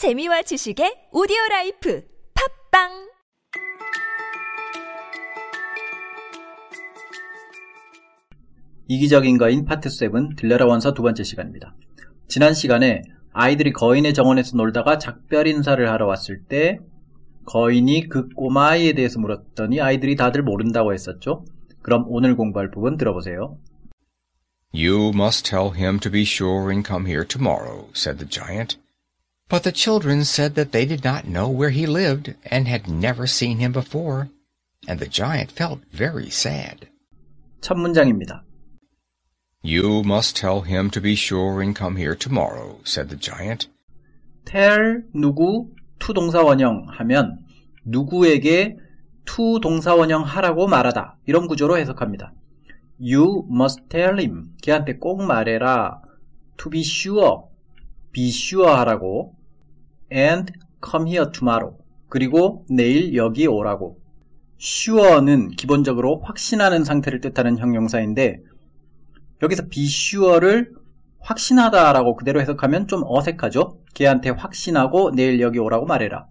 재미와 지식의 오디오 life 팟빵 이기적인 거인 파트 7 들려라 원서 두 번째 시간입니다. 지난 시간에 아이들이 거인의 정원에서 놀다가 작별 인사를 하러 왔을 때 거인이 그 꼬마아이에 대해서 물었더니 아이들이 다들 모른다고 했었죠. 그럼 오늘 공부할 부분 들어보세요. You must tell him to be sure and come here tomorrow, said the giant. But the children said that they did not know where he lived and had never seen him before, and the giant felt very sad. 첫 문장입니다. You must tell him to be sure and come here tomorrow, said the giant. tell 누구 to 동사 원형 하면 누구에게 to 동사 원형 하라고 말하다 이런 구조로 해석합니다. You must tell him 걔한테 꼭 말해라 to be sure be sure 하라고 and come here tomorrow 그리고 내일 여기 오라고 sure는 기본적으로 확신하는 상태를 뜻하는 형용사인데 여기서 be sure를 확신하다라고 그대로 해석하면 좀 어색하죠? 걔한테 확신하고 내일 여기 오라고 말해라.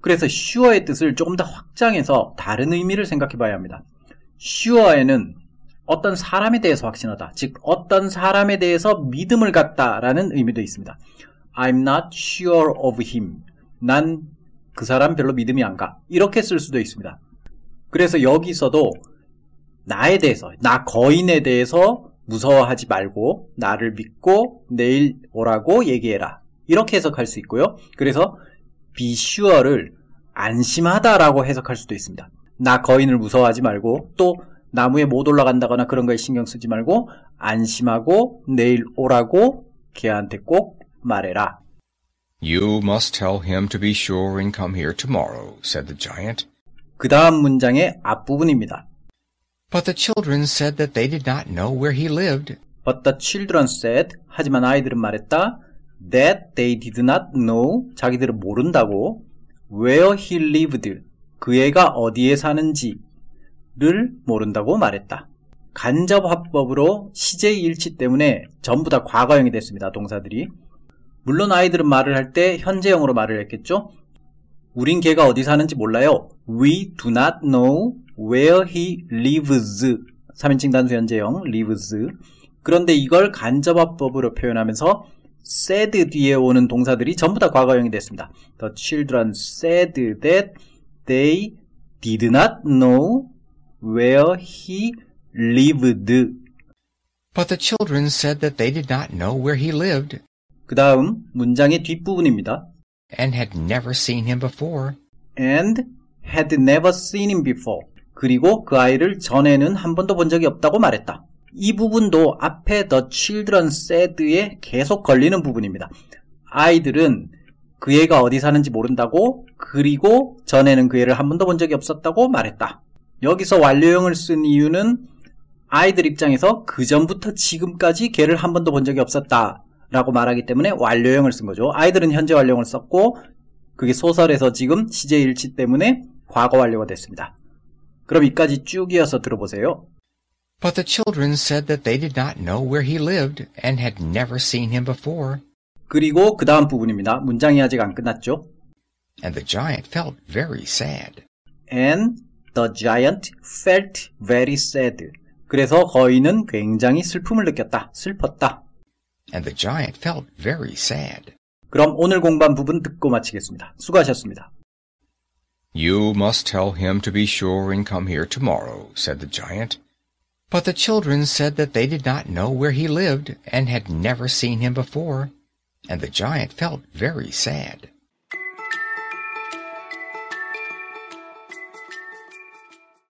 그래서 sure의 뜻을 조금 더 확장해서 다른 의미를 생각해 봐야 합니다. sure에는 어떤 사람에 대해서 확신하다, 즉 어떤 사람에 대해서 믿음을 갖다라는 의미도 있습니다. I'm not sure of him. 난 그 사람 별로 믿음이 안 가. 이렇게 쓸 수도 있습니다. 그래서 여기서도 나에 대해서, 나 거인에 대해서 무서워하지 말고 나를 믿고 내일 오라고 얘기해라. 이렇게 해석할 수 있고요. 그래서 be sure를 안심하다라고 해석할 수도 있습니다. 나 거인을 무서워하지 말고 또 나무에 못 올라간다거나 그런 거에 신경 쓰지 말고 안심하고 내일 오라고 걔한테 꼭 말해라. You must tell him to be sure and come here tomorrow, said the giant. 그 다음 문장의 앞부분입니다. But the children said that they did not know where he lived, But the children said 하지만 아이들은 말했다 that they did not know 자기들은 모른다고 where he lived 그 애가 어디에 사는지를 모른다고 말했다. 간접화법으로 시제의 일치 때문에 전부 다 과거형이 됐습니다. 동사들이. 물론 아이들은 말을 할 때 현재형으로 말을 했겠죠. 우린 걔가 어디 사는지 몰라요. We do not know where he lives. 3인칭 단수 현재형 lives. 그런데 이걸 간접화법으로 표현하면서 said 뒤에 오는 동사들이 전부 다 과거형이 됐습니다. The children said that they did not know where he lived. but the children said that they did not know where he lived 그 다음 문장의 뒷부분입니다. and had never seen him before. and had never seen him before. 그리고 그 아이를 전에는 한 번도 본 적이 없다고 말했다. 이 부분도 앞에 the children said에 계속 걸리는 부분입니다. 아이들은 그 애가 어디 사는지 모른다고 그리고 전에는 그 애를 한 번도 본 적이 없었다고 말했다. 여기서 완료형을 쓴 이유는 아이들 입장에서 그 전부터 지금까지 걔를 한 번도 본 적이 없었다 라고 말하기 때문에 완료형을 쓴 거죠. 아이들은 현재 완료형을 썼고 그게 소설에서 지금 시제 일치 때문에 과거 완료가 됐습니다. 그럼 이까지 쭉 이어서 들어보세요. But the children said that they did not know where he lived and had never seen him before. 그리고 그 다음 부분입니다. 문장이 아직 안 끝났죠. And the giant felt very sad. And the giant felt very sad. 그래서 거인은 굉장히 슬픔을 느꼈다. 슬펐다. And the giant felt very sad. 그럼 오늘 공부한 부분 듣고 마치겠습니다. 수고하셨습니다. You must tell him to be sure and come here tomorrow, said the giant. But the children said that they did not know where he lived and had never seen him before, and the giant felt very sad.